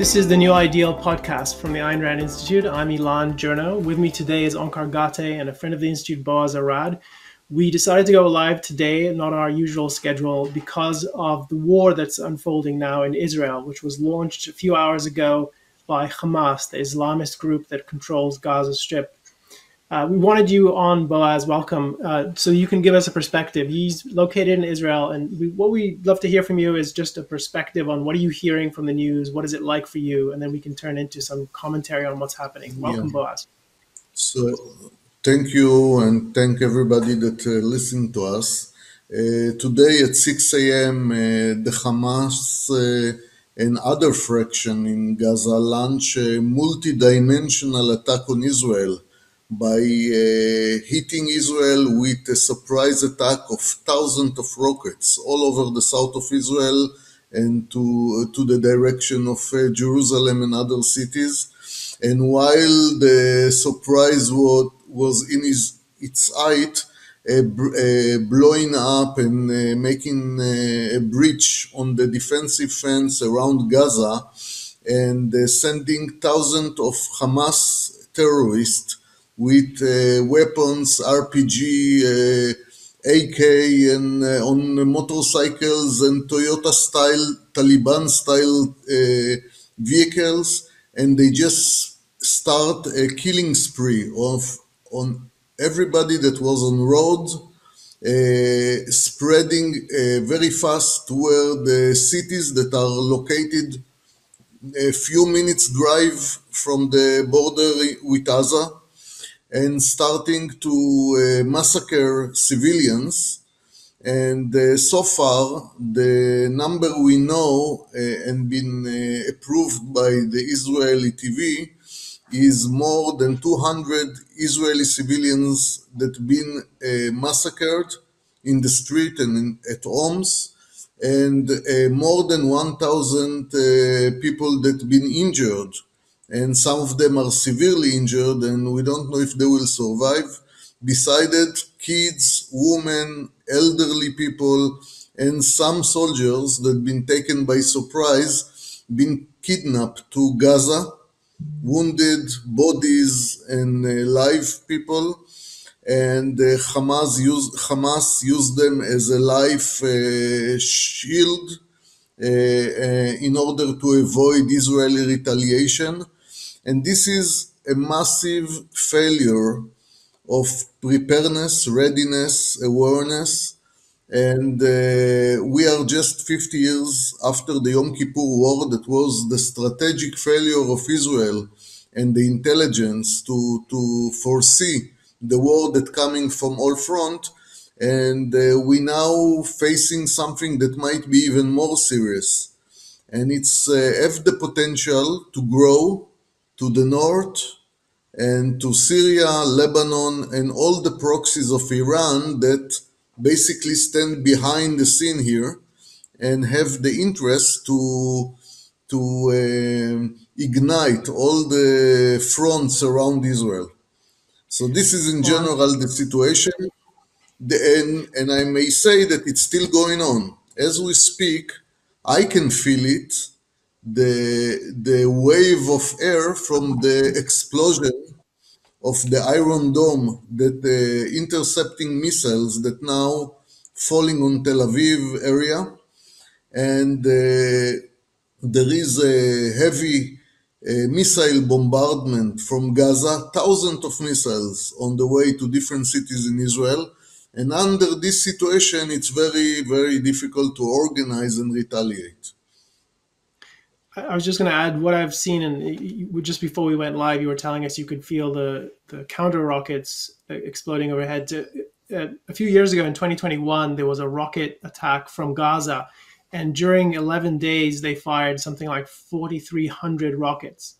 This is the New Ideal podcast from the Ayn Rand Institute. I'm Elan Journo. With me today is Onkar Ghate and a friend of the Institute, Boaz Arad. We decided to go live today, not our usual schedule, because of the war that's unfolding now in Israel, which was launched a few hours ago by Hamas, the Islamist group that controls Gaza Strip. Uh, we wanted you on, Boaz. Welcome, uh, so you can give us a perspective. He's located in Israel, and we, what we'd love to hear from you is just a perspective on what are you hearing from the news, what is it like for you, and then we can turn into some commentary on what's happening. Welcome, yeah. Boaz. So, thank you, and thank everybody that uh, listened to us. Uh, today at 6 a.m., uh, the Hamas uh, and other fraction in Gaza launch a multi-dimensional attack on Israel by uh, hitting Israel with a surprise attack of thousands of rockets all over the south of Israel and to, uh, to the direction of uh, Jerusalem and other cities. And while the surprise was, was in his, its height, uh, blowing up and uh, making uh, a breach on the defensive fence around Gaza and sending thousands of Hamas terrorists with uh, weapons, RPG, uh, AK, and uh, on motorcycles and Toyota style, Taliban style vehicles, and they just start a killing spree of on everybody that was on road, uh, spreading uh, very fast toward the cities that are located a few minutes drive from the border with Gaza and starting to uh, massacre civilians. And uh, so far, the number we know uh, and been uh, approved by the Israeli TV is more than 200 Israeli civilians that been uh, massacred in the street and in, at homes, and uh, more than 1,000 people that been injured and some of them are severely injured and we don't know if they will survive. Besides kids, women, elderly people, and some soldiers that been taken by surprise, been kidnapped to Gaza, wounded bodies and uh, live people, and uh, Hamas used Hamas used them as a life uh, shield uh, uh, in order to avoid Israeli retaliation and this is a massive failure of preparedness, readiness, awareness. And uh, we are just 50 years after the Yom Kippur War, that was the strategic failure of Israel and the intelligence to, to foresee the war that coming from all front. And uh, we now facing something that might be even more serious. And it's uh, have the potential to grow to the north and to Syria, Lebanon, and all the proxies of Iran that basically stand behind the scene here and have the interest to to uh, ignite all the fronts around Israel. So this is in general the situation, the, and, and I may say that it's still going on. As we speak, I can feel it the the wave of air from the explosion of the Iron Dome that uh, intercepting missiles that now falling on Tel Aviv area, and uh, there is a heavy uh, missile bombardment from Gaza, thousands of missiles on the way to different cities in Israel. And under this situation, it's very, very difficult to organize and retaliate. I was just going to add what I've seen, and just before we went live, you were telling us you could feel the the counter rockets uh, exploding overhead. Uh, a few years ago, in 2021, there was a rocket attack from Gaza, and during 11 days, they fired something like 4,300 rockets.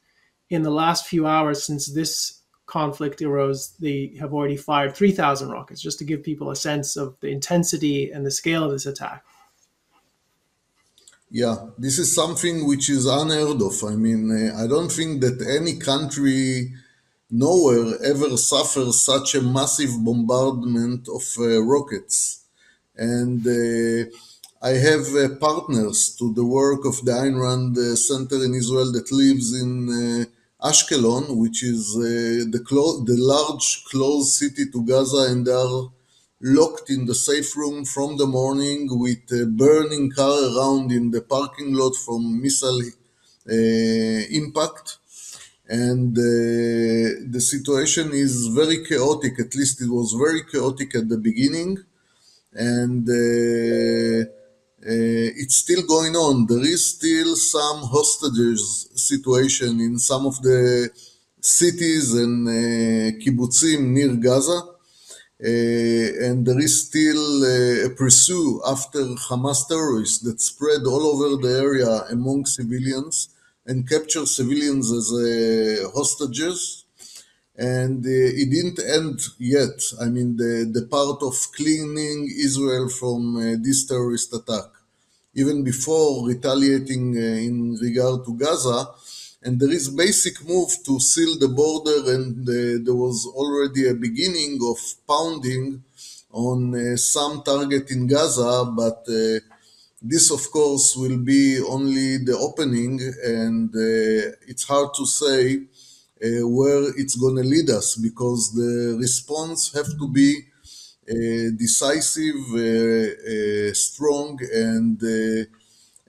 In the last few hours since this conflict arose, they have already fired 3,000 rockets, just to give people a sense of the intensity and the scale of this attack. Yeah, this is something which is unheard of. I mean, uh, I don't think that any country nowhere ever suffers such a massive bombardment of uh, rockets. And uh, I have uh, partners to the work of the Ayn Rand uh, Center in Israel that lives in Ashkelon, which is the, the large closed city to Gaza, and they are locked in the safe room from the morning with a burning car around in the parking lot from missile uh, impact. And uh, the situation is very chaotic, at least it was very chaotic at the beginning. And uh, uh, it's still going on. There is still some hostages situation in some of the cities and uh, kibbutzim near Gaza. Uh, and there is still uh, a pursuit after Hamas terrorists that spread all over the area among civilians and capture civilians as uh, hostages. And it didn't end yet. I mean, the, the part of cleaning Israel from this terrorist attack, even before retaliating in regard to Gaza. And there is basic move to seal the border, and uh, there was already a beginning of pounding on uh, some target in Gaza, but uh, this, of course, will be only the opening, and uh, it's hard to say uh, where it's going to lead us because the response have to be uh, decisive, strong, and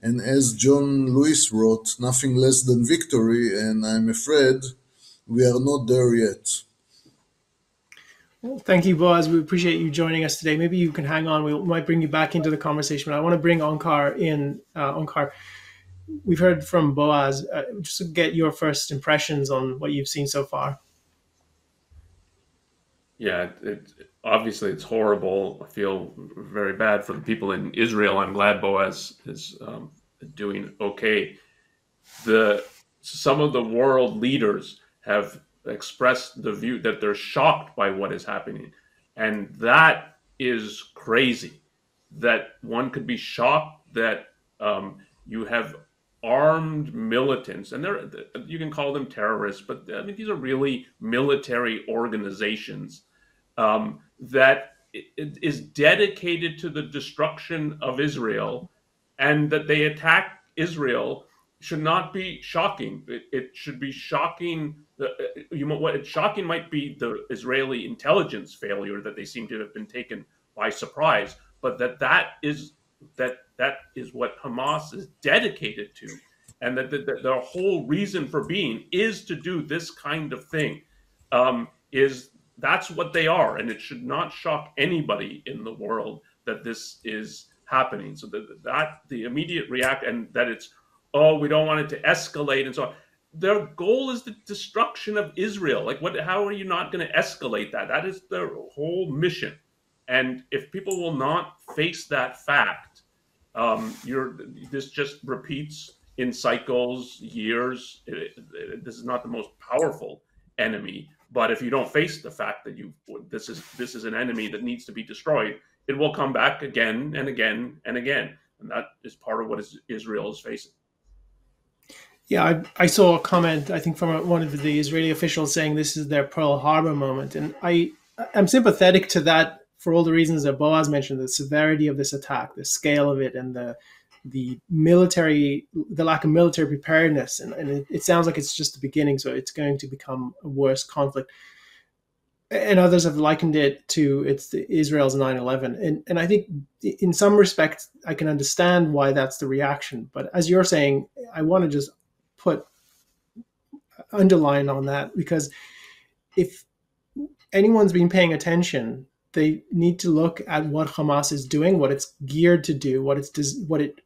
and as John Lewis wrote, nothing less than victory. And I'm afraid we are not there yet. Well, thank you, Boaz. We appreciate you joining us today. Maybe you can hang on. We might bring you back into the conversation. But I want to bring Onkar in. Uh, Onkar, we've heard from Boaz. Uh, just to get your first impressions on what you've seen so far. Yeah, it, it, obviously it's horrible. I feel very bad for the people in Israel. I'm glad Boaz is um, doing okay. The some of the world leaders have expressed the view that they're shocked by what is happening, and that is crazy. That one could be shocked that um, you have armed militants, and they're you can call them terrorists, but I mean these are really military organizations um, that is dedicated to the destruction of Israel, and that they attack Israel should not be shocking. It, it should be shocking. The, you know, what shocking might be the Israeli intelligence failure that they seem to have been taken by surprise, but that that is that that is what Hamas is dedicated to, and that the, the, the whole reason for being is to do this kind of thing. Um, is that's what they are, and it should not shock anybody in the world that this is happening. So that, that the immediate react and that it's oh we don't want it to escalate and so on. Their goal is the destruction of Israel. Like what? How are you not going to escalate that? That is their whole mission. And if people will not face that fact, um, you're this just repeats in cycles, years. It, it, this is not the most powerful enemy, but if you don't face the fact that you this is this is an enemy that needs to be destroyed, it will come back again and again and again, and that is part of what is, Israel is facing. Yeah, I, I saw a comment I think from one of the Israeli officials saying this is their Pearl Harbor moment, and I am sympathetic to that for all the reasons that Boaz mentioned: the severity of this attack, the scale of it, and the the military, the lack of military preparedness, and, and it, it, sounds like it's just the beginning. So it's going to become a worse conflict. And others have likened it to it's Israel's 9/11, and and I think in some respects I can understand why that's the reaction. But as you're saying, I want to just put underline on that because if anyone's been paying attention they need to look at what Hamas is doing, what it's geared to do, what it's what it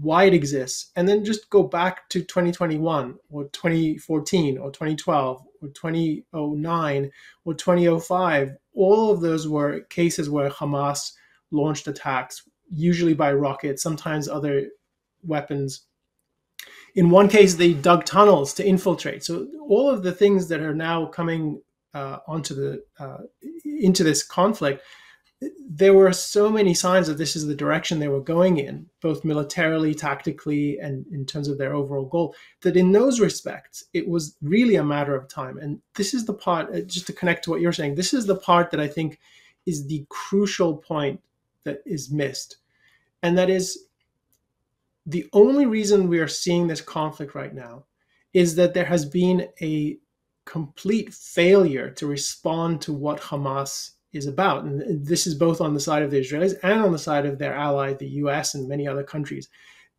why it exists, and then just go back to 2021 or 2014 or 2012 or 2009 or 2005. All of those were cases where Hamas launched attacks, usually by rockets, sometimes other weapons. In one case, they dug tunnels to infiltrate. So all of the things that are now coming uh, onto the uh, into this conflict there were so many signs that this is the direction they were going in, both militarily, tactically, and in terms of their overall goal, that in those respects, it was really a matter of time. And this is the part, uh, just to connect to what you're saying, this is the part that I think is the crucial point that is missed. and that is the only reason we are seeing this conflict right now is that there has been a complete failure to respond to what Hamas is about. And this is both on the side of the Israelis and on the side of their ally, the US and many other countries.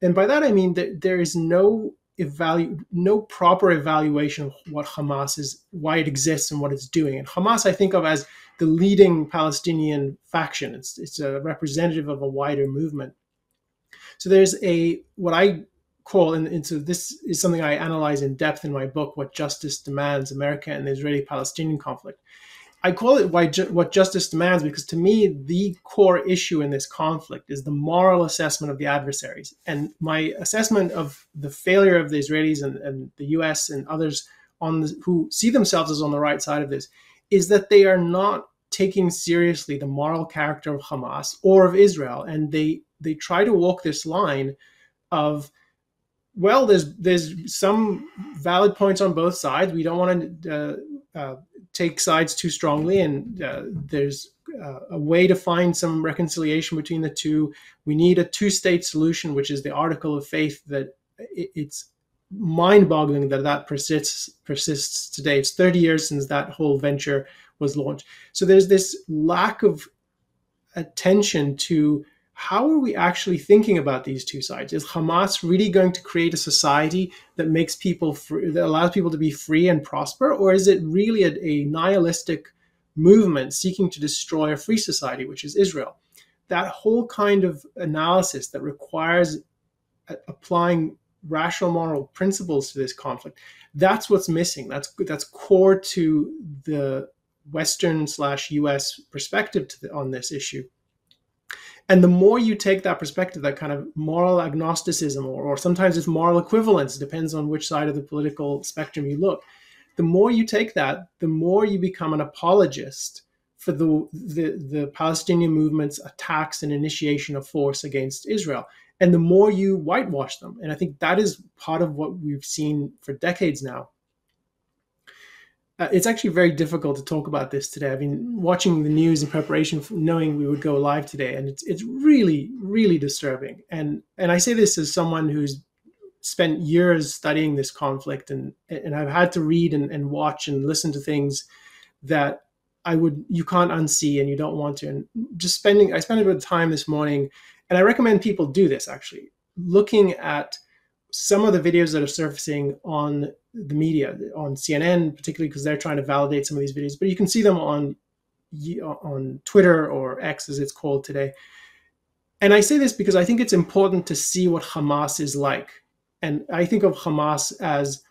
And by that I mean that there is no evalu- no proper evaluation of what Hamas is, why it exists, and what it's doing. And Hamas, I think of as the leading Palestinian faction. It's it's a representative of a wider movement. So there's a what I call, and, and so this is something I analyze in depth in my book, "What Justice Demands: America and the Israeli-Palestinian Conflict." I call it why what justice demands because to me the core issue in this conflict is the moral assessment of the adversaries and my assessment of the failure of the Israelis and, and the U.S. and others on the, who see themselves as on the right side of this is that they are not taking seriously the moral character of Hamas or of Israel and they they try to walk this line of well there's there's some valid points on both sides we don't want to uh, uh, take sides too strongly, and uh, there's uh, a way to find some reconciliation between the two. We need a two-state solution, which is the article of faith that it, it's mind-boggling that that persists persists today. It's 30 years since that whole venture was launched. So there's this lack of attention to how are we actually thinking about these two sides? Is Hamas really going to create a society that makes people free, that allows people to be free and prosper, or is it really a, a nihilistic movement seeking to destroy a free society, which is Israel? That whole kind of analysis that requires applying rational moral principles to this conflict that's what's missing that's that's core to the western slash us perspective the, on this issue and the more you take that perspective, that kind of moral agnosticism, or, or sometimes it's moral equivalence, depends on which side of the political spectrum you look. The more you take that, the more you become an apologist for the, the, the Palestinian movement's attacks and initiation of force against Israel. And the more you whitewash them. And I think that is part of what we've seen for decades now uh, it's actually very difficult to talk about this today. I've been watching the news in preparation for knowing we would go live today, and it's it's really really disturbing. And and I say this as someone who's spent years studying this conflict, and and I've had to read and, and watch and listen to things that I would you can't unsee and you don't want to. And just spending I spent a bit of time this morning, and I recommend people do this actually, looking at some of the videos that are surfacing on the media, on CNN, particularly because they're trying to validate some of these videos, but you can see them on on Twitter or X as it's called today. And I say this because I think it's important to see what Hamas is like. And I think of Hamas as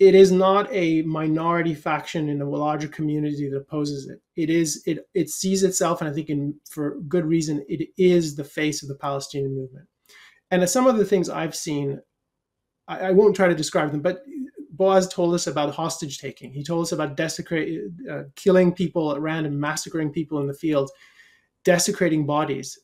it is not a minority faction in a larger community that opposes it. It is it it sees itself, and I think in for good reason, it is the face of the Palestinian movement. And some of the things I've seen I, I won't try to describe them, but Boaz told us about hostage taking. He told us about desecrating, uh, killing people at random, massacring people in the field, desecrating bodies.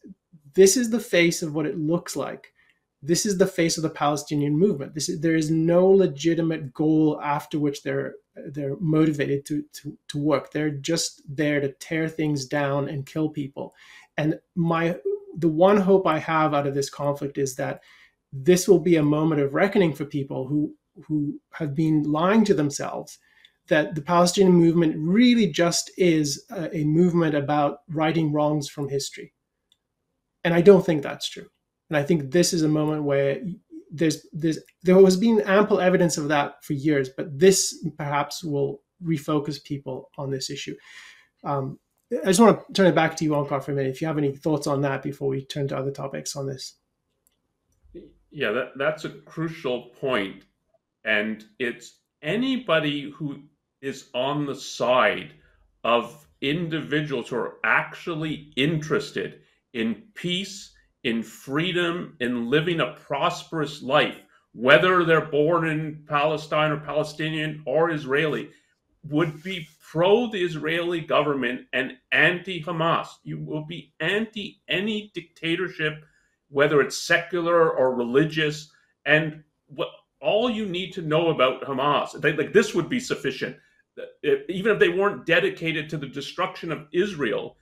This is the face of what it looks like. This is the face of the Palestinian movement. Is, there is no legitimate goal after which they're they're motivated to, to to work. They're just there to tear things down and kill people. And my the one hope I have out of this conflict is that this will be a moment of reckoning for people who who have been lying to themselves that the Palestinian movement really just is a, a, movement about righting wrongs from history. And I don't think that's true. And I think this is a moment where there's there's there has been ample evidence of that for years, but this perhaps will refocus people on this issue. Um, I just want to turn it back to you, Onkar, for a minute. If you have any thoughts on that before we turn to other topics on this. Yeah, that, that's a crucial point. And it's anybody who is on the side of individuals who are actually interested in peace, in freedom, in living a prosperous life, whether they're born in Palestine or Palestinian or Israeli, would be pro the Israeli government and anti Hamas. You will be anti any dictatorship whether it's secular or religious, and what all you need to know about Hamas, they, like this would be sufficient. If, even if they weren't dedicated to the destruction of Israel,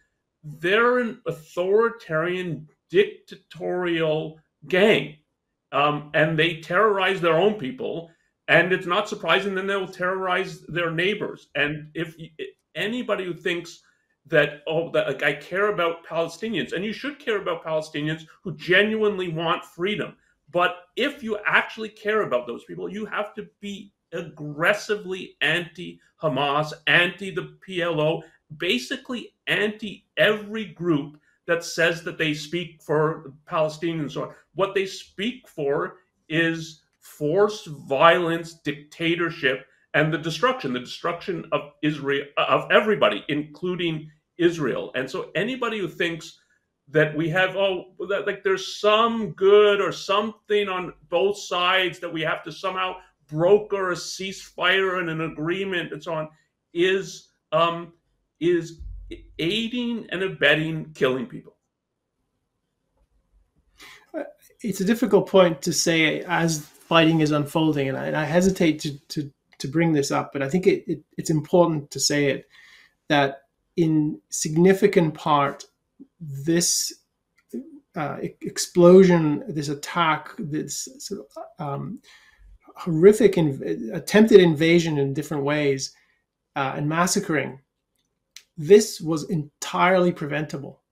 they're an authoritarian dictatorial gang. Um, and they terrorize their own people. And it's not surprising then they'll terrorize their neighbors. And if anybody who thinks that oh that like I care about Palestinians and you should care about Palestinians who genuinely want freedom but if you actually care about those people you have to be aggressively anti Hamas anti the PLO basically anti every group that says that they speak for Palestinians or what they speak for is force, violence dictatorship and the destruction, the destruction of Israel, of everybody, including Israel. And so anybody who thinks that we have, oh, that like there's some good or something on both sides that we have to somehow broker a ceasefire and an agreement and so on, is um, is aiding and abetting killing people. Uh, it's a difficult point to say as fighting is unfolding, and I, and I hesitate to, to to bring this up, but I think it, it, it's important to say it that in significant part, this uh, explosion, this attack, this sort of, um, horrific inv- attempted invasion in different ways uh, and massacring, this was entirely preventable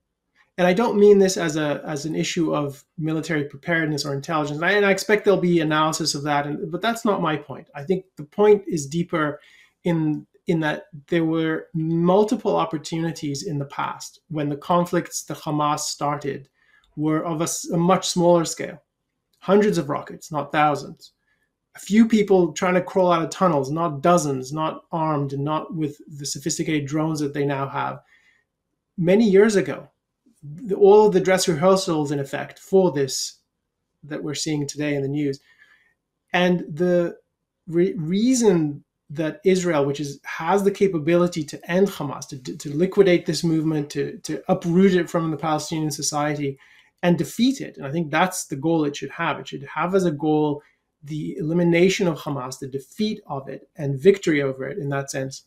and I don't mean this as a as an issue of military preparedness or intelligence. And I, and I expect there'll be analysis of that, and, but that's not my point. I think the point is deeper in in that there were multiple opportunities in the past when the conflicts the Hamas started were of a, a much smaller scale, hundreds of rockets, not thousands. A few people trying to crawl out of tunnels, not dozens, not armed and not with the sophisticated drones that they now have. Many years ago, the, all of the dress rehearsals in effect for this that we're seeing today in the news and the re- reason that Israel, which is has the capability to end Hamas, to, to liquidate this movement, to, to uproot it from the Palestinian society, and defeat it. And I think that's the goal it should have. It should have as a goal the elimination of Hamas, the defeat of it, and victory over it. In that sense,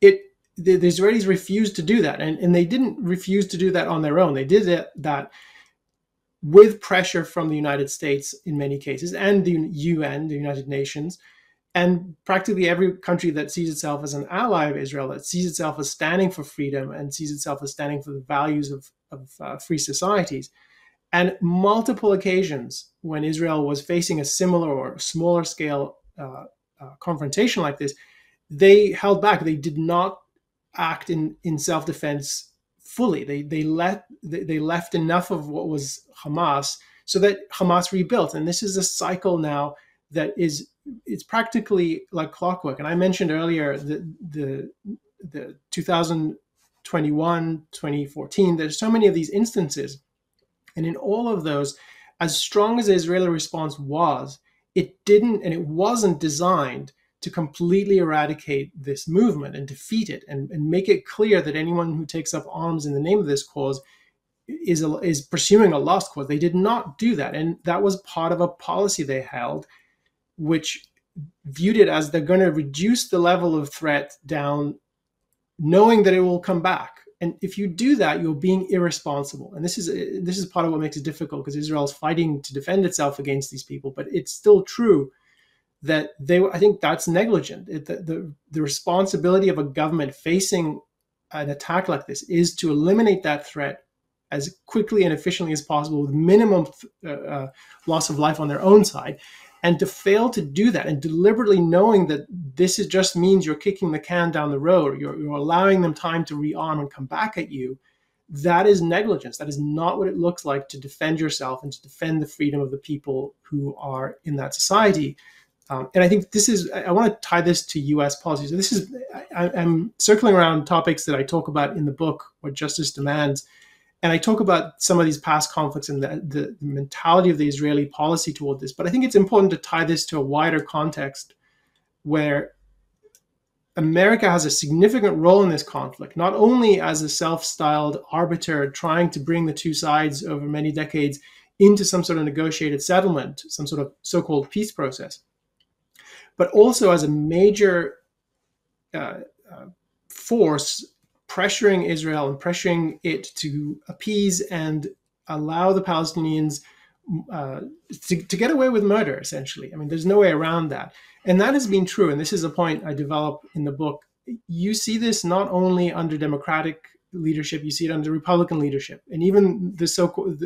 it the, the, Israelis refused to do that, and, and they didn't refuse to do that on their own. They did it, that with pressure from the United States in many cases, and the UN, the United Nations, and practically every country that sees itself as an ally of Israel, that sees itself as standing for freedom and sees itself as standing for the values of, of uh, free societies. And multiple occasions when Israel was facing a similar or smaller scale uh, uh, confrontation like this, they held back. They did not act in, in self defense fully. They they let they, they left enough of what was Hamas so that Hamas rebuilt. And this is a cycle now that is it's practically like clockwork. And I mentioned earlier the the the 2021, 2014, there's so many of these instances. And in all of those, as strong as the Israeli response was, it didn't and it wasn't designed to completely eradicate this movement and defeat it and, and make it clear that anyone who takes up arms in the name of this cause is, a, is pursuing a lost cause. They did not do that. And that was part of a policy they held, which viewed it as they're going to reduce the level of threat down, knowing that it will come back. And if you do that, you're being irresponsible. And this is this is part of what makes it difficult because Israel is fighting to defend itself against these people. But it's still true that they I think that's negligent. It, the, the, the responsibility of a government facing an attack like this is to eliminate that threat as quickly and efficiently as possible with minimum uh, uh, loss of life on their own side and to fail to do that and deliberately knowing that this is just means you're kicking the can down the road you're, you're allowing them time to rearm and come back at you that is negligence that is not what it looks like to defend yourself and to defend the freedom of the people who are in that society um, and I think this is, I, I want to tie this to US policy. So this is, I, am circling around topics that I talk about in the book, What Justice Demands. And I talk about some of these past conflicts and the, the, mentality of the Israeli policy toward this. But I think it's important to tie this to a wider context where America has a significant role in this conflict, not only as a self styled arbiter trying to bring the two sides over many decades into some sort of negotiated settlement, some sort of so called peace process, but also as a major uh, uh, force pressuring Israel and pressuring it to appease and allow the Palestinians uh, to, to get away with murder, essentially. I mean, there's no way around that. And that has been true. And this is a point I develop in the book. You see this not only under democratic leadership, you see it under Republican leadership, and even the so-called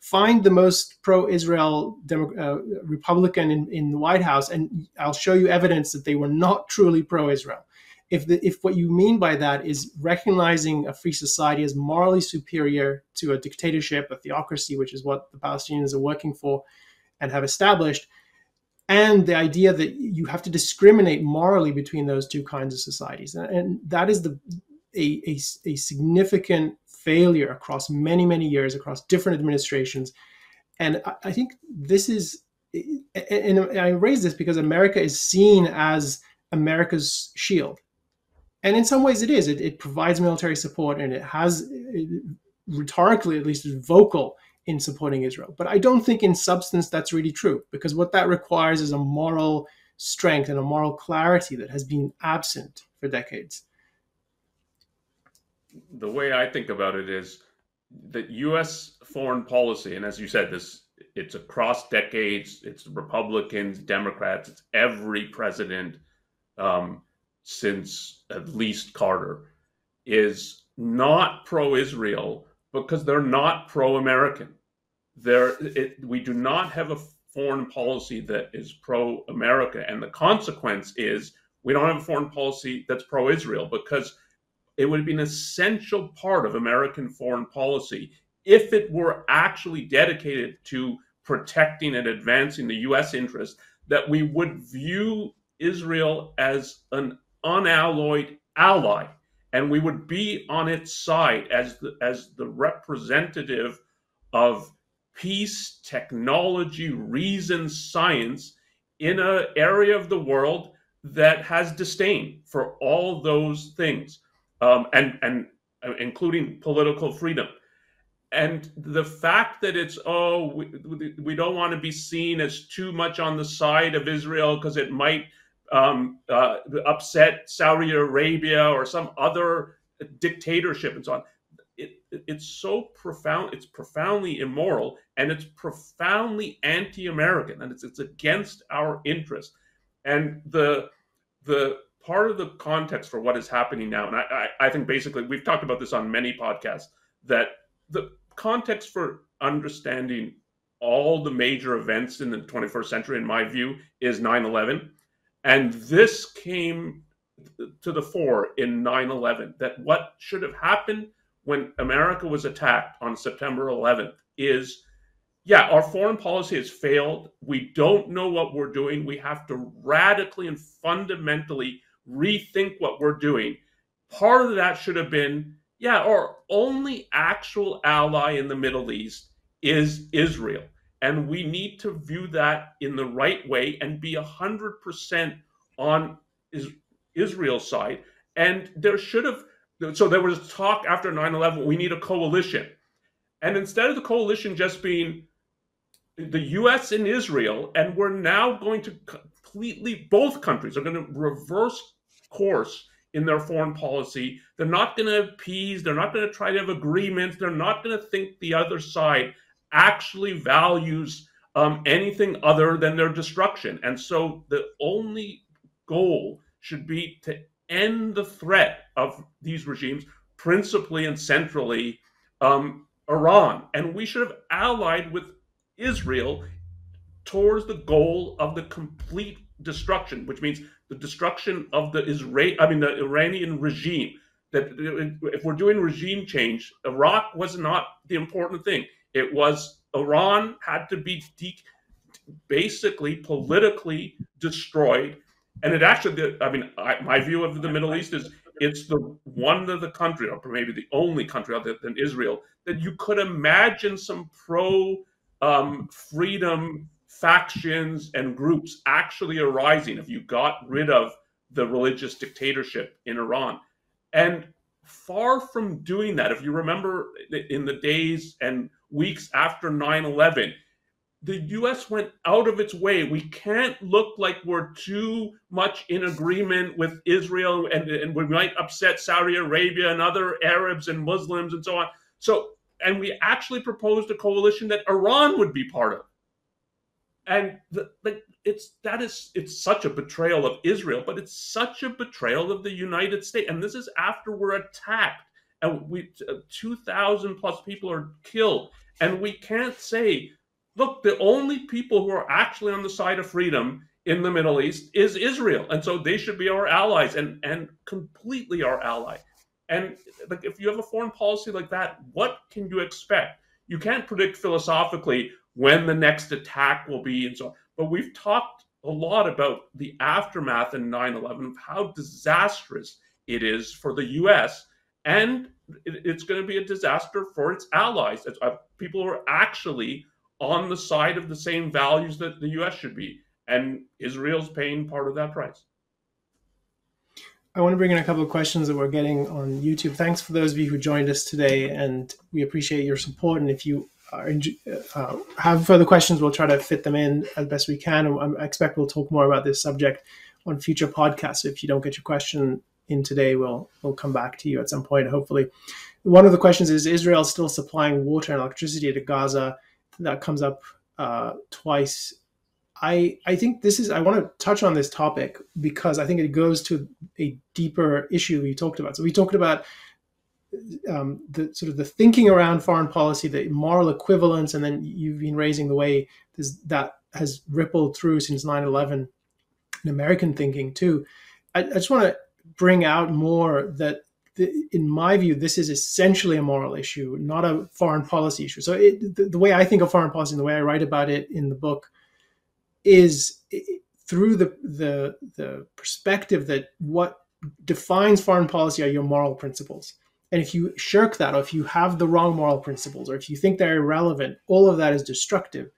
find the most pro-Israel Demo, uh, Republican in, in the White House, and I'll show you evidence that they were not truly pro-Israel. If the, if what you mean by that is recognizing a free society as morally superior to a dictatorship, a theocracy, which is what the Palestinians are working for and have established, and the idea that you have to discriminate morally between those two kinds of societies, and that is the a, a, a significant failure across many, many years, across different administrations. And I, I think this is, and I raise this because America is seen as America's shield. And in some ways it is. It, it provides military support and it has, it, rhetorically at least, is vocal in supporting Israel. But I don't think in substance that's really true because what that requires is a moral strength and a moral clarity that has been absent for decades the way I think about it is that U.S. foreign policy, and as you said, this it's across decades. It's Republicans, Democrats, it's every president um, since at least Carter is not pro-Israel because they're not pro-American. There, we do not have a foreign policy that is pro-America, and the consequence is we don't have a foreign policy that's pro-Israel because it would be an essential part of American foreign policy if it were actually dedicated to protecting and advancing the U.S. interest, that we would view Israel as an unalloyed ally and we would be on its side as the, as the representative of peace, technology, reason, science in an area of the world that has disdain for all those things um, and and uh, including political freedom. And the fact that it's oh we, we don't want to be seen as too much on the side of Israel because it might um, uh, upset Saudi Arabia or some other dictatorship and so on. It, it, it's so profound. It's profoundly immoral and it's profoundly anti-American and it's it's against our interest. And the the part of the context for what is happening now, and I, I, I think basically we've talked about this on many podcasts, that the context for understanding all the major events in the 21st century, in my view, is 9 11. And this came to the fore in 9 11 that what should have happened when America was attacked on September 11th is yeah, our foreign policy has failed. We don't know what we're doing. We have to radically and fundamentally rethink what we're doing. Part of that should have been, yeah, our only actual ally in the Middle East is Israel. And we need to view that in the right way and be 100% on Israel's side. And there should have, so there was talk after 9 11, we need a coalition. And instead of the coalition just being the US and Israel, and we're now going to completely, both countries are going to reverse course in their foreign policy. They're not going to appease, they're not going to try to have agreements, they're not going to think the other side actually values um, anything other than their destruction. And so the only goal should be to end the threat of these regimes, principally and centrally um, Iran. And we should have allied with Israel towards the goal of the complete destruction, which means the destruction of the Israel, I mean, the Iranian regime. That if we're doing regime change, Iraq was not the important thing. It was Iran had to be de- basically politically destroyed. And it actually, I mean, I, my view of the Middle East is it's the one of the country, or maybe the only country other than Israel, that you could imagine some pro um, freedom factions and groups actually arising if you got rid of the religious dictatorship in Iran. And far from doing that, if you remember in the days and weeks after 9 11, the US went out of its way. We can't look like we're too much in agreement with Israel and, and we might upset Saudi Arabia and other Arabs and Muslims and so on. So and we actually proposed a coalition that Iran would be part of. And the, the, it's that is it's such a betrayal of Israel, but it's such a betrayal of the United States. And this is after we're attacked and we uh, 2,000 plus people are killed, and we can't say, look, the only people who are actually on the side of freedom in the Middle East is Israel, and so they should be our allies and and completely our ally. And like if you have a foreign policy like that, what can you expect? You can't predict philosophically when the next attack will be and so on. But we've talked a lot about the aftermath in 9-11 of how disastrous it is for the US and it's going to be a disaster for its allies. Uh, people who are actually on the side of the same values that the US should be. And Israel's paying part of that price. I want to bring in a couple of questions that we're getting on YouTube. Thanks for those of you who joined us today, and we appreciate your support. And if you are, uh, have further questions, we'll try to fit them in as best we can. I expect we'll talk more about this subject on future podcasts. If you don't get your question in today, we'll we'll come back to you at some point, hopefully. One of the questions is: Israel still supplying water and electricity to Gaza? That comes up uh, twice I I think this is I want to touch on this topic because I think it goes to a deeper issue we talked about. So we talked about um, the sort of the thinking around foreign policy, the moral equivalence, and then you've been raising the way this, that has rippled through since 9/11 in American thinking too. I, I just want to bring out more that in my view, this is essentially a moral issue, not a foreign policy issue. So it, the, the way I think of foreign policy and the way I write about it in the book is through the, the, the perspective that what defines foreign policy are your moral principles. And if you shirk that, or if you have the wrong moral principles, or if you think they're irrelevant, all of that is destructive.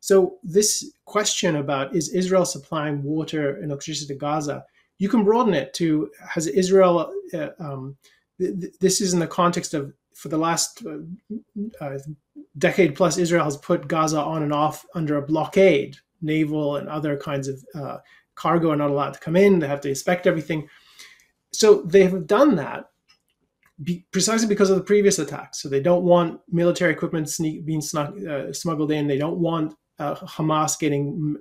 So, this question about is Israel supplying water and electricity to Gaza, you can broaden it to has Israel, uh, um, th- this is in the context of for the last uh, uh, decade plus, Israel has put Gaza on and off under a blockade naval and other kinds of uh, cargo are not allowed to come in. They have to inspect everything. So they have done that be, precisely because of the previous attacks. So they don't want military equipment being snuck, uh, smuggled in. They don't want uh, Hamas getting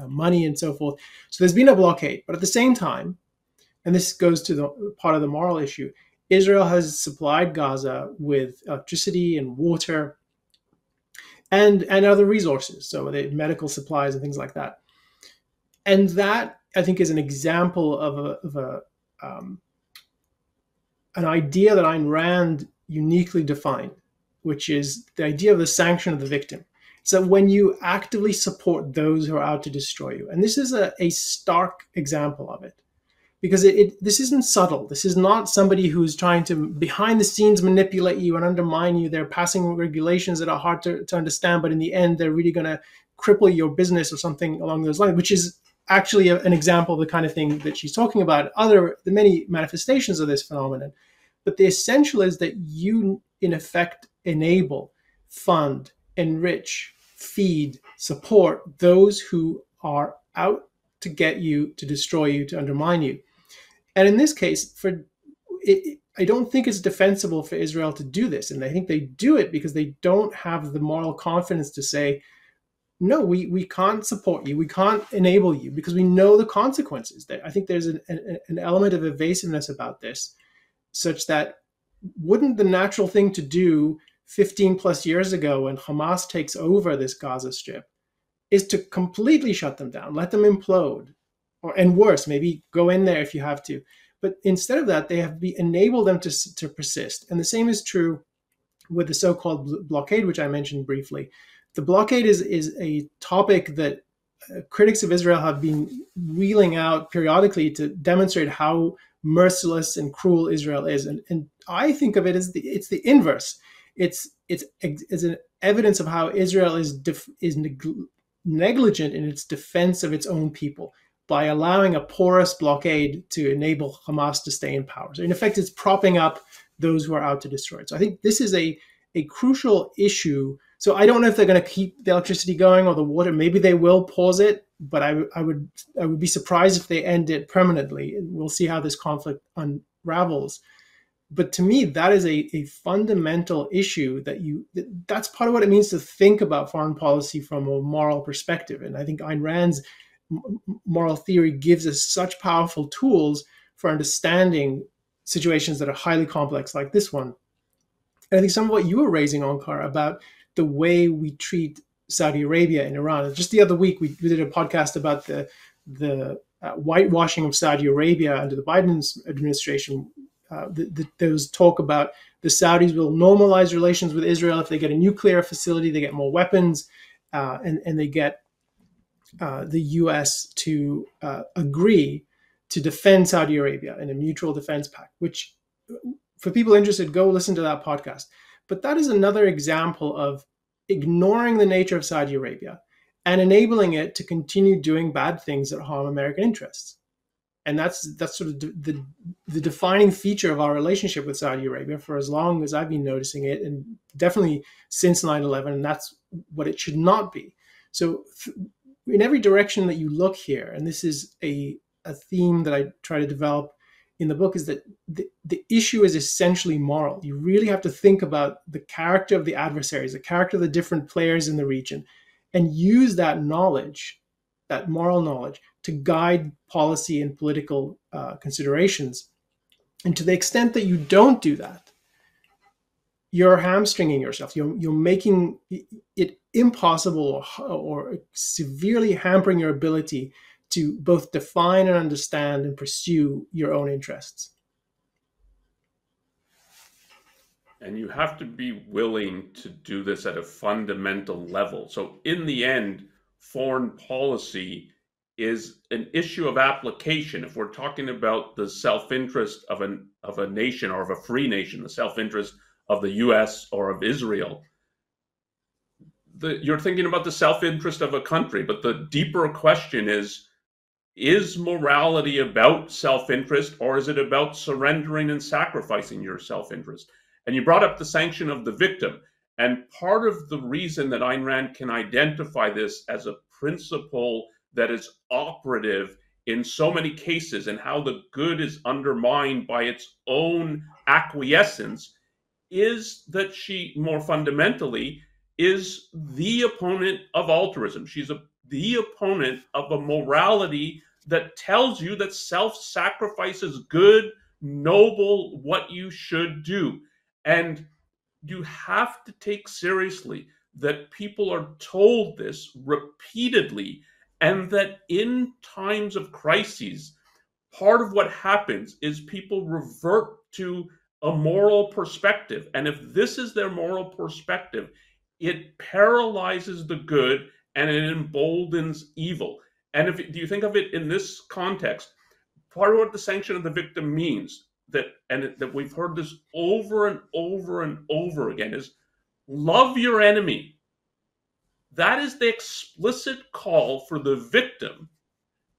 uh, money and so forth. So there's been a blockade. But at the same time, and this goes to the part of the moral issue, Israel has supplied Gaza with electricity and water and and other resources, so the medical supplies and things like that. And that I think is an example of a, of a um, an idea that Ayn Rand uniquely defined, which is the idea of the sanction of the victim. So when you actively support those who are out to destroy you, and this is a, a stark example of it because it, it, this isn't subtle. This is not somebody who's trying to behind the scenes manipulate you and undermine you. They're passing regulations that are hard to, to understand, but in the end, they're really going to cripple your business or something along those lines, which is actually a, an example of the kind of thing that she's talking about. Other the many manifestations of this phenomenon, but the essential is that you, in effect, enable, fund, enrich, feed, support those who are out to get you, to destroy you, to undermine you. And in this case, for it, I don't think it's defensible for Israel to do this, and I think they do it because they don't have the moral confidence to say, "No, we we can't support you, we can't enable you," because we know the consequences. I think there's an, an, an element of evasiveness about this, such that wouldn't the natural thing to do 15 plus years ago when Hamas takes over this Gaza Strip is to completely shut them down, let them implode, or and worse, maybe go in there if you have to. But instead of that, they have be, enabled them to, to persist. And the same is true with the so-called blockade, which I mentioned briefly. The blockade is is a topic that uh, critics of Israel have been wheeling out periodically to demonstrate how merciless and cruel Israel is. And, and I think of it as the it's the inverse. It's it's it's an evidence of how Israel is def, is neg- negligent in its defense of its own people by allowing a porous blockade to enable Hamas to stay in power. So in effect, it's propping up those who are out to destroy it. So I think this is a, a crucial issue. So I don't know if they're going to keep the electricity going or the water. Maybe they will pause it, but I, I would I would be surprised if they end it permanently. And we'll see how this conflict unravels. But to me that is a, a fundamental issue that you that's part of what it means to think about foreign policy from a moral perspective. And i think Ayn Rand's moral theory gives us such powerful tools for understanding situations that are highly complex like this one. And i think some of what you were raising onkar about the way we treat saudi arabia and iran. Just the other week we, we did a podcast about the the uh, whitewashing of saudi arabia under the biden administration uh, the, the, there was talk about the Saudis will normalize relations with Israel if they get a nuclear facility, they get more weapons, uh, and, and they get uh, the U.S. to uh, agree to defend Saudi Arabia in a mutual defense pact. Which, for people interested, go listen to that podcast. But that is another example of ignoring the nature of Saudi Arabia and enabling it to continue doing bad things that harm American interests and that's that's sort of the the defining feature of our relationship with Saudi Arabia for as long as I've been noticing it, and definitely since 9/11, and that's what it should not be. So, in every direction that you look here, and this is a a theme that I try to develop in the book, is that the, the issue is essentially moral. You really have to think about the character of the adversaries, the character of the different players in the region, and use that knowledge, that moral knowledge, to guide policy and political uh, considerations. And to the extent that you don't do that, you're hamstringing yourself. You're, you're making it impossible or, or severely hampering your ability to both define and understand and pursue your own interests. And you have to be willing to do this at a fundamental level. So, in the end, foreign policy is an issue of application. If we're talking about the self-interest of an of a nation or of a free nation, the self-interest of the U.S. or of Israel, the, you're thinking about the self-interest of a country. But the deeper question is: Is morality about self-interest, or is it about surrendering and sacrificing your self-interest? And you brought up the sanction of the victim. And part of the reason that Ayn Rand can identify this as a principle that is operative in so many cases and how the good is undermined by its own acquiescence is that she more fundamentally is the opponent of altruism. She's a, the opponent of a morality that tells you that self-sacrifice is good noble what you should do. And you have to take seriously that people are told this repeatedly and that in times of crises, part of what happens is people revert to a moral perspective. And if this is their moral perspective, it paralyzes the good and it emboldens evil. And if do you think of it in this context, part of what the sanction of the victim means that and that we've heard this over and over and over again is love your enemy that is the explicit call for the victim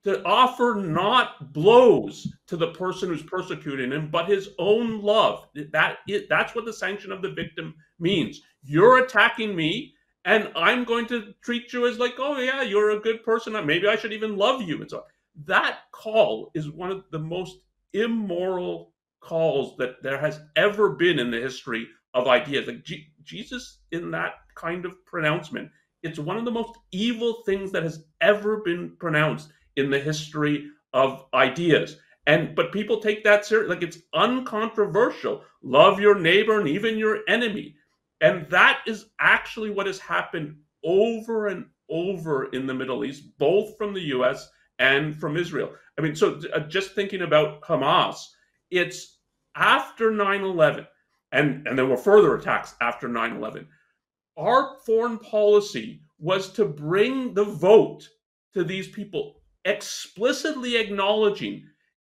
to offer not blows to the person who's persecuting him, but his own love. That is, that's what the sanction of the victim means. You're attacking me, and I'm going to treat you as like, oh yeah, you're a good person. Maybe I should even love you. And so that call is one of the most immoral calls that there has ever been in the history of ideas. Like G- Jesus, in that kind of pronouncement, it's one of the most evil things that has ever been pronounced in the history of ideas. And but people take that serious, like it's uncontroversial. Love your neighbor and even your enemy. And that is actually what has happened over and over in the Middle East, both from the US and from Israel. I mean, so uh, just thinking about Hamas, it's after 9 11, and, and there were further attacks after 9 11 our foreign policy was to bring the vote to these people, explicitly acknowledging,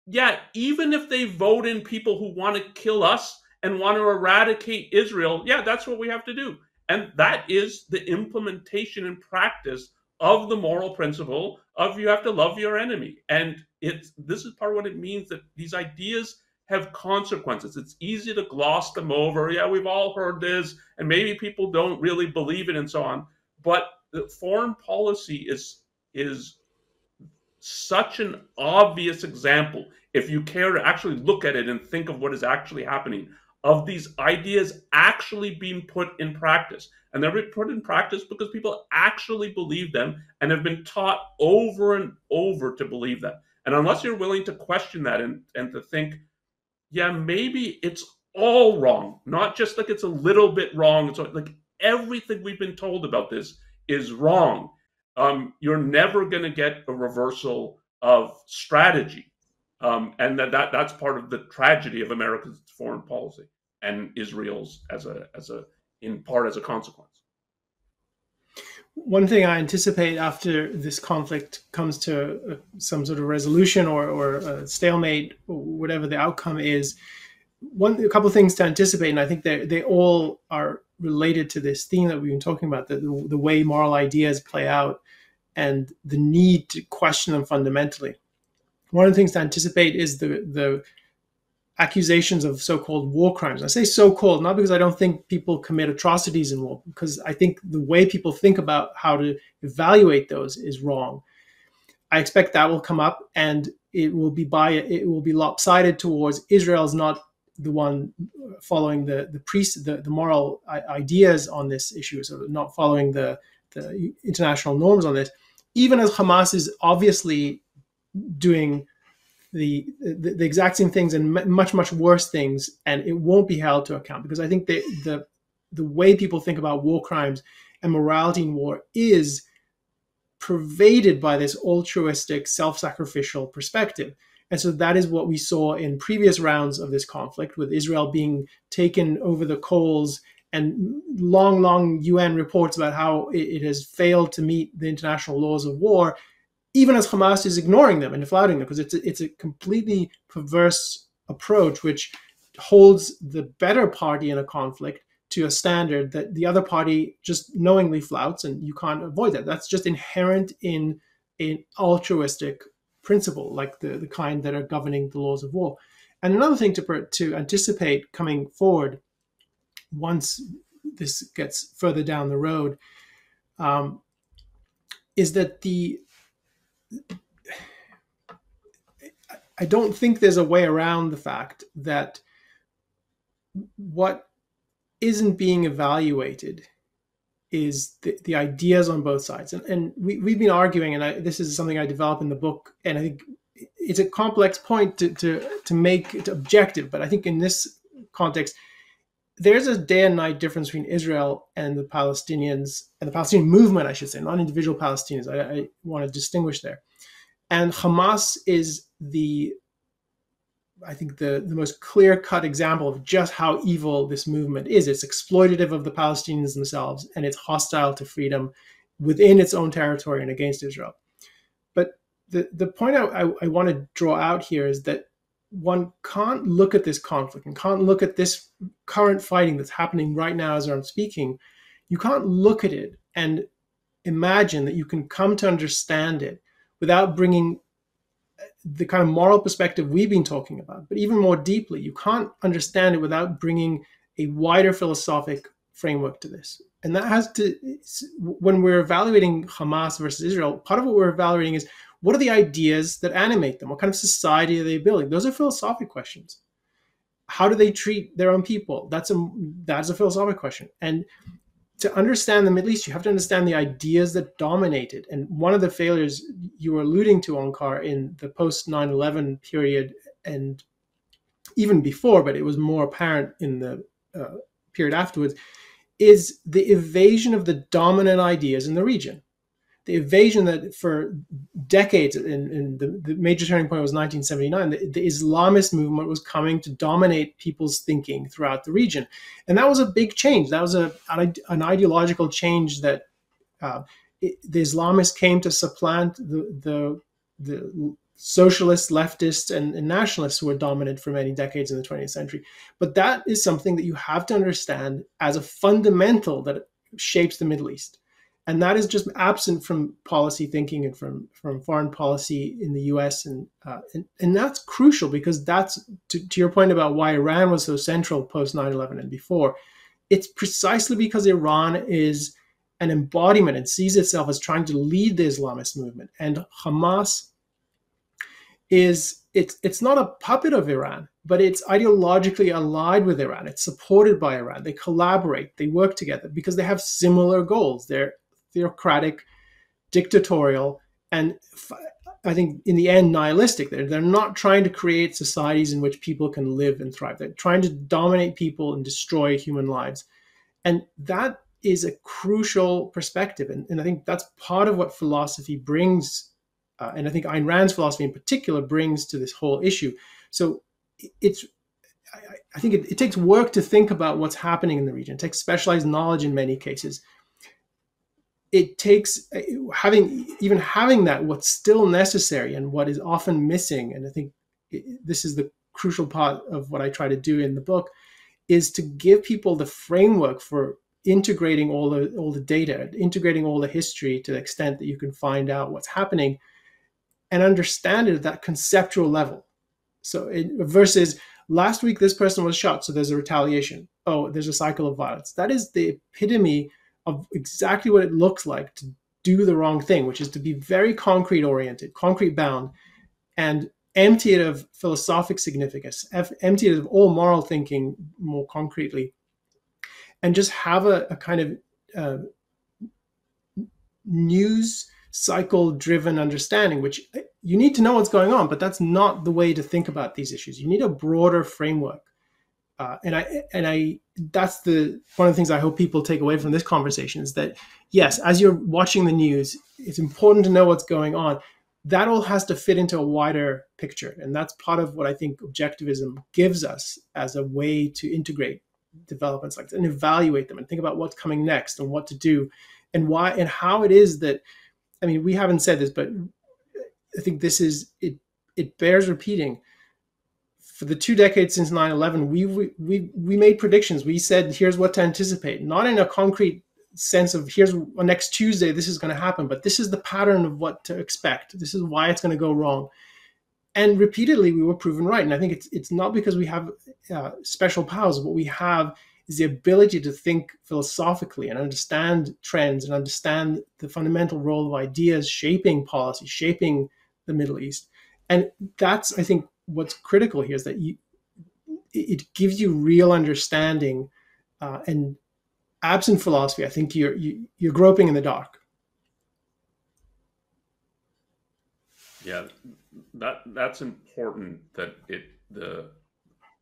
yeah, even if they vote in people who want to kill us and want to eradicate Israel, yeah, that's what we have to do. And that is the implementation and practice of the moral principle of you have to love your enemy. And it's this is part of what it means that these ideas have consequences. It's easy to gloss them over. Yeah, we've all heard this, and maybe people don't really believe it and so on. But the foreign policy is is such an obvious example. if you care to actually look at it and think of what is actually happening, of these ideas actually being put in practice. And they're put in practice because people actually believe them and have been taught over and over to believe them. And unless you're willing to question that and, and to think, yeah, maybe it's all wrong, not just like it's a little bit wrong. So like everything we've been told about this is wrong. Um, you're never going to get a reversal of strategy. Um, and that, that that's part of the tragedy of America's foreign policy and Israel's as a as a in part as a consequence. One thing I anticipate after this conflict comes to uh, some sort of resolution or, or stalemate, or whatever the outcome is, one a couple of things to anticipate, and I think they they all are related to this theme that we've been talking about the, the way moral ideas play out and the need to question them fundamentally. One of the things to anticipate is the the accusations of so-called war crimes. I say so-called not because I don't think people commit atrocities in war, because I think the way people think about how to evaluate those is wrong. I expect that will come up, and it will be by it will be lopsided towards Israel's not the one following the the priest the, the moral ideas on this issue, so not following the the international norms on this. Even as Hamas is obviously doing the, the, the exact same things and much much worse things, and it won't be held to account because I think the the the way people think about war crimes and morality in war is pervaded by this altruistic, self-sacrificial perspective. And so that is what we saw in previous rounds of this conflict, with Israel being taken over the coals and long, long UN reports about how it, has failed to meet the international laws of war even as Hamas is ignoring them and flouting them, because it's a, it's a completely perverse approach which holds the better party in a conflict to a standard that the other party just knowingly flouts, and you can't avoid that. That's just inherent in an altruistic principle, like the, the kind that are governing the laws of war. And another thing to, to anticipate coming forward once this gets further down the road um, is that the I don't think there's a way around the fact that what isn't being evaluated is the, the ideas on both sides. And, and we, we've been arguing, and I, this is something I develop in the book, and I think it's a complex point to, to, to make it objective. But I think in this context, there's a day and night difference between Israel and the Palestinians and the Palestinian movement, I should say, not individual Palestinians. I, I want to distinguish there. And Hamas is the, I think, the, the most clear cut example of just how evil this movement is. It's exploitative of the Palestinians themselves and it's hostile to freedom within its own territory and against Israel. But the, the point I, I, I want to draw out here is that one can't look at this conflict and can't look at this current fighting that's happening right now as I'm speaking. You can't look at it and imagine that you can come to understand it without bringing uh, the kind of moral perspective we've been talking about, but even more deeply. You can't understand it without bringing a wider philosophic framework to this. And that has to, when we're evaluating Hamas versus Israel, part of what we're evaluating is what are the ideas that animate them? What kind of society are they building? Those are philosophic questions. How do they treat their own people? That's a that's a philosophic question. And to understand the Middle East, you have to understand the ideas that dominated. And one of the failures you were alluding to, Onkar, in the post 9 11 period and even before, but it was more apparent in the uh, period afterwards, is the evasion of the dominant ideas in the region the evasion that for decades, and, the, the, major turning point was 1979, the, the, Islamist movement was coming to dominate people's thinking throughout the region. And that was a big change. That was a, an, an ideological change that uh, it, the Islamists came to supplant the, the, the leftists, and, and, nationalists who were dominant for many decades in the 20th century. But that is something that you have to understand as a fundamental that shapes the Middle East and that is just absent from policy thinking and from from foreign policy in the U.S. and uh, and, and that's crucial because that's to, to your point about why Iran was so central post 9/11 and before. It's precisely because Iran is an embodiment and sees itself as trying to lead the Islamist movement, and Hamas is it's it's not a puppet of Iran, but it's ideologically allied with Iran. It's supported by Iran. They collaborate, they work together because they have similar goals. They're theocratic, dictatorial, and I think in the end nihilistic. They're they're not trying to create societies in which people can live and thrive. They're trying to dominate people and destroy human lives, and that is a crucial perspective. And, and I think that's part of what philosophy brings uh, and I think Ayn Rand's philosophy in particular brings to this whole issue. So it's, I, I think it, it, takes work to think about what's happening in the region. It takes specialized knowledge in many cases. It takes uh, having even having that what's still necessary and what is often missing. And I think this is the crucial part of what I try to do in the book is to give people the framework for integrating all the all the data, integrating all the history to the extent that you can find out what's happening and understand it at that conceptual level. So it, versus last week this person was shot, so there's a retaliation. Oh, there's a cycle of violence. That is the epitome of exactly what it looks like to do the wrong thing, which is to be very concrete oriented, concrete bound, and empty it of philosophic significance, empty it of all moral thinking more concretely, and just have a, a kind of uh, news cycle driven understanding, which eh, you need to know what's going on, but that's not the way to think about these issues. You need a broader framework. Uh, and I and I that's the one of the things I hope people take away from this conversation is that yes, as you're watching the news, it's important to know what's going on. That all has to fit into a wider picture, and that's part of what I think objectivism gives us as a way to integrate developments like this and evaluate them and think about what's coming next and what to do, and why and how it is that I mean, we haven't said this, but I think this is it. It bears repeating. For the two decades since 9/11, we we we made predictions. We said here's what to anticipate, not in a concrete sense of here's next Tuesday this is going to happen, but this is the pattern of what to expect. This is why it's going to go wrong. And repeatedly, we were proven right. And I think it's it's not because we have uh, special powers. What we have is the ability to think philosophically and understand trends and understand the fundamental role of ideas shaping policy, shaping the Middle East. And that's, I think, what's critical here is that you, it gives you real understanding. Uh, and absent philosophy, I think you're you, are you are groping in the dark. Yeah, that that's important. That it the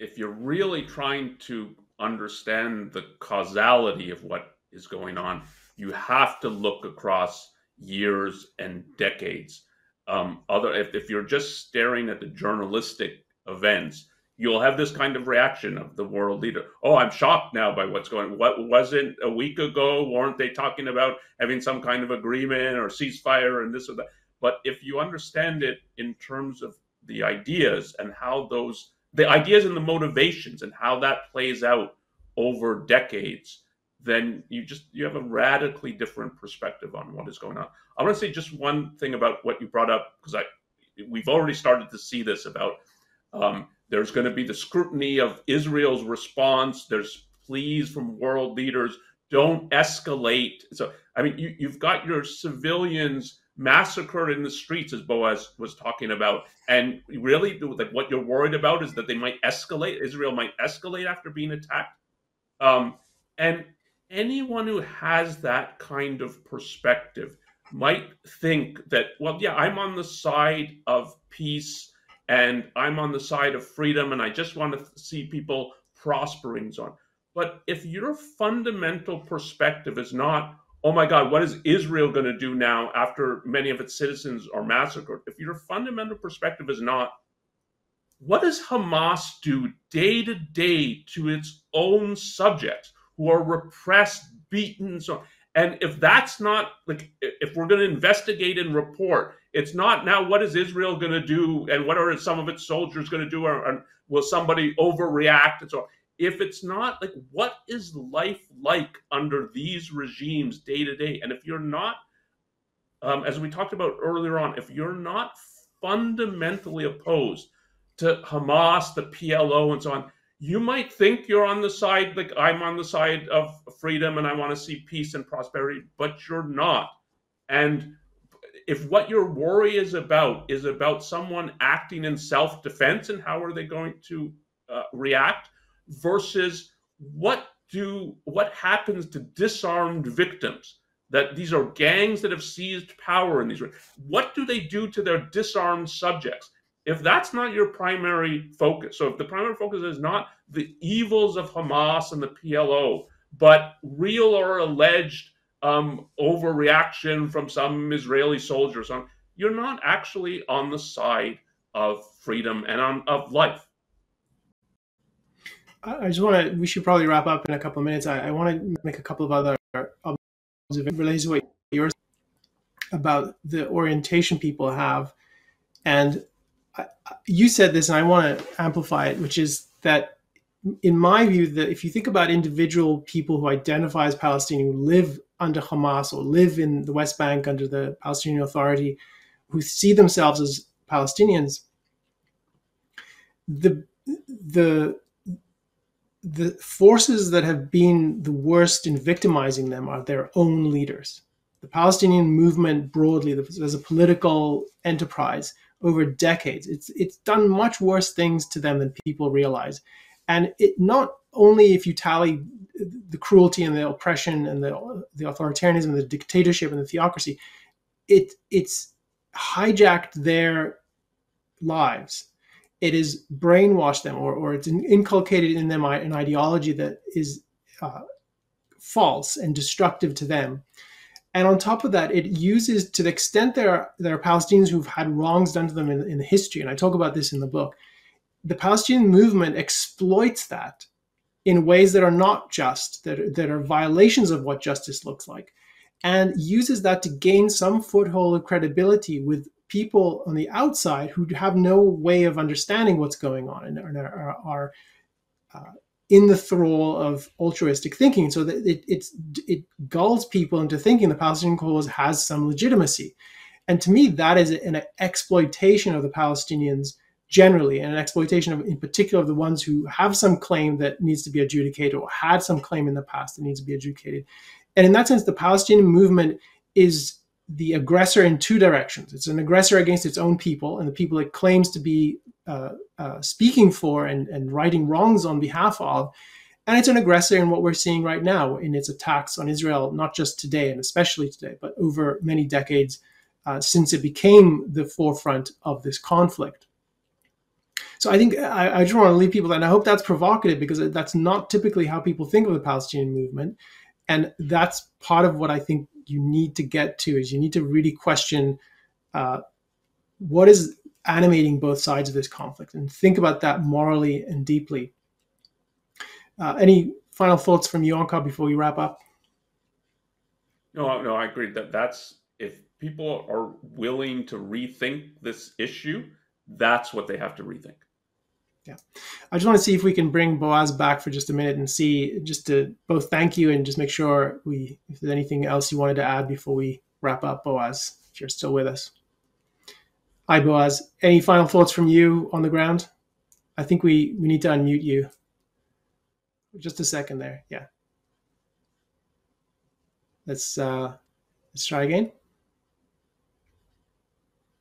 if you're really trying to understand the causality of what is going on, you have to look across years and decades. Um, other, if, if you're just staring at the journalistic events, you'll have this kind of reaction of the world leader. Oh, I'm shocked now by what's going. What wasn't a week ago? Weren't they talking about having some kind of agreement or ceasefire and this or that? But if you understand it in terms of the ideas and how those the ideas and the motivations and how that plays out over decades, then you just you have a radically different perspective on what is going on. I want to say just one thing about what you brought up because I we've already started to see this about um, there's going to be the scrutiny of Israel's response. There's pleas from world leaders don't escalate. So I mean you, you've got your civilians massacred in the streets, as Boaz was talking about. And really, like what you're worried about is that they might escalate. Israel might escalate after being attacked. Um, and anyone who has that kind of perspective might think that, well, yeah, I'm on the side of peace and I'm on the side of freedom, and I just want to see people prospering, so on. But if your fundamental perspective is not oh my God, what is Israel going to do now after many of its citizens are massacred? If your fundamental perspective is not, what does Hamas do day to day to its own subjects who are repressed, beaten, so on? And if that's not like, if we're going to investigate and report, it's not now what is Israel going to do and what are some of its soldiers going to do, or, or will somebody overreact and so on if it's not like what is life like under these regimes day to day and if you're not um, as we talked about earlier on if you're not fundamentally opposed to hamas the plo and so on you might think you're on the side like i'm on the side of freedom and i want to see peace and prosperity but you're not. And if what your worry is about is about someone acting in self-defense and how are they going to uh, react versus what do what happens to disarmed victims that these are gangs that have seized power in these what do they do to their disarmed subjects if that's not your primary focus so if the primary focus is not the evils of hamas and the plo but real or alleged um, overreaction from some Israeli soldiers. On you're not actually on the side of freedom and on, of life. I just want to. We should probably wrap up in a couple of minutes. I, I want to make a couple of other observations related to what yours about the orientation people have, and you said this, and I want to amplify it, which is that in my view, that if you think about individual people who identify as Palestinian, who live under Hamas or live in the West Bank under the Palestinian Authority, who see themselves as Palestinians, the the the forces that have been the worst in victimizing them are their own leaders. The Palestinian movement broadly, as a political enterprise over decades, it's it's done much worse things to them than people realize. And it not only if you tally the cruelty and the oppression and the the authoritarianism and the dictatorship and the theocracy, it it's hijacked their lives. It has brainwashed them, or or it's inculcated in them an ideology that is uh, false and destructive to them. And on top of that, it uses to the extent there are, there are Palestinians who've had wrongs done to them in, in history, and I talk about this in the book the Palestinian movement exploits that in ways that are not just, that, that are violations of what justice looks like, and uses that to gain some foothold of credibility with people on the outside who have no way of understanding what's going on and are, are uh, in the thrall of altruistic thinking. So that it, it gulls people into thinking the Palestinian cause has some legitimacy. And to me, that is an exploitation of the Palestinians generally and an exploitation of in particular of the ones who have some claim that needs to be adjudicated or had some claim in the past that needs to be adjudicated and in that sense the palestinian movement is the aggressor in two directions it's an aggressor against its own people and the people it claims to be speaking for and, and righting wrongs on behalf of and it's an aggressor in what we're seeing right now in its attacks on israel not just today and especially today but over many decades uh, since it became the forefront of this conflict. So I think I, I just want to leave people and I hope that's provocative because that's not typically how people think of the Palestinian movement, and that's part of what I think you need to get to is you need to really question uh, what is animating both sides of this conflict and think about that morally and deeply. Uh, any final thoughts from you, Onkar, before we wrap up? No, no, I agree that that's if people are willing to rethink this issue, that's what they have to rethink. Yeah. I just want to see if we can bring Boaz back for just a minute and see, just to both thank you and just make sure we, if there's anything else you wanted to add before we wrap up, Boaz, if you're still with us. Hi, Boaz. Any final thoughts from you on the ground? I think we, we need to unmute you. Just a second there. Yeah. Let's, uh, let's try again.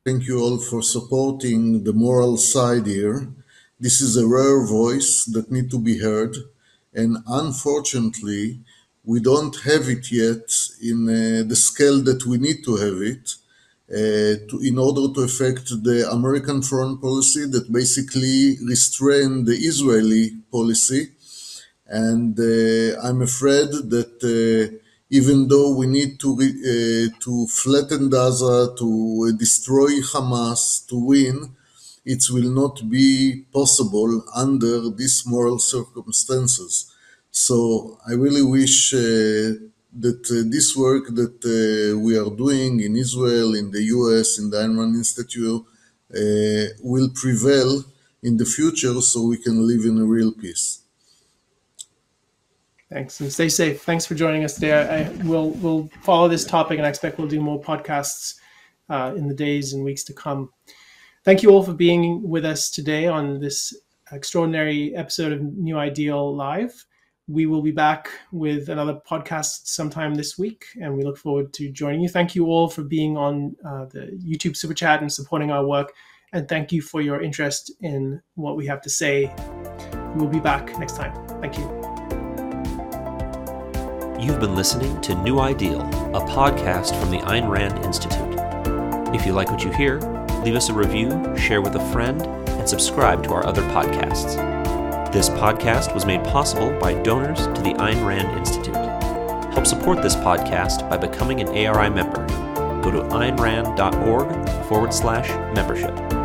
Thank you all for supporting the moral side here. This is a rare voice that need to be heard, and unfortunately, we don't have it yet in uh, the scale that we need to have it to, in order to affect the American foreign policy that basically restrain the Israeli policy. And uh, I'm afraid that uh, even though we need to uh, to flatten Gaza, to destroy Hamas, to win, it will not be possible under these moral circumstances. So I really wish uh, that uh, this work that uh, we are doing in Israel, in the US, in the Rand Institute, uh, will prevail in the future so we can live in a real peace. Thanks and stay safe. Thanks for joining us today. I, I will we'll follow this topic and I expect we'll do more podcasts uh, in the days and weeks to come. Thank you all for being with us today on this extraordinary episode of New Ideal Live. We will be back with another podcast sometime this week, and we look forward to joining you. Thank you all for being on uh, the YouTube Super Chat and supporting our work, and thank you for your interest in what we have to say. We'll be back next time. Thank you. You've been listening to New Ideal, a podcast from the Ayn Rand Institute. If you like what you hear, leave us a review, share with a friend, and subscribe to our other podcasts. This podcast was made possible by donors to the Ayn Rand Institute. Help support this podcast by becoming an ARI member. Go to aynrand.org forward slash membership.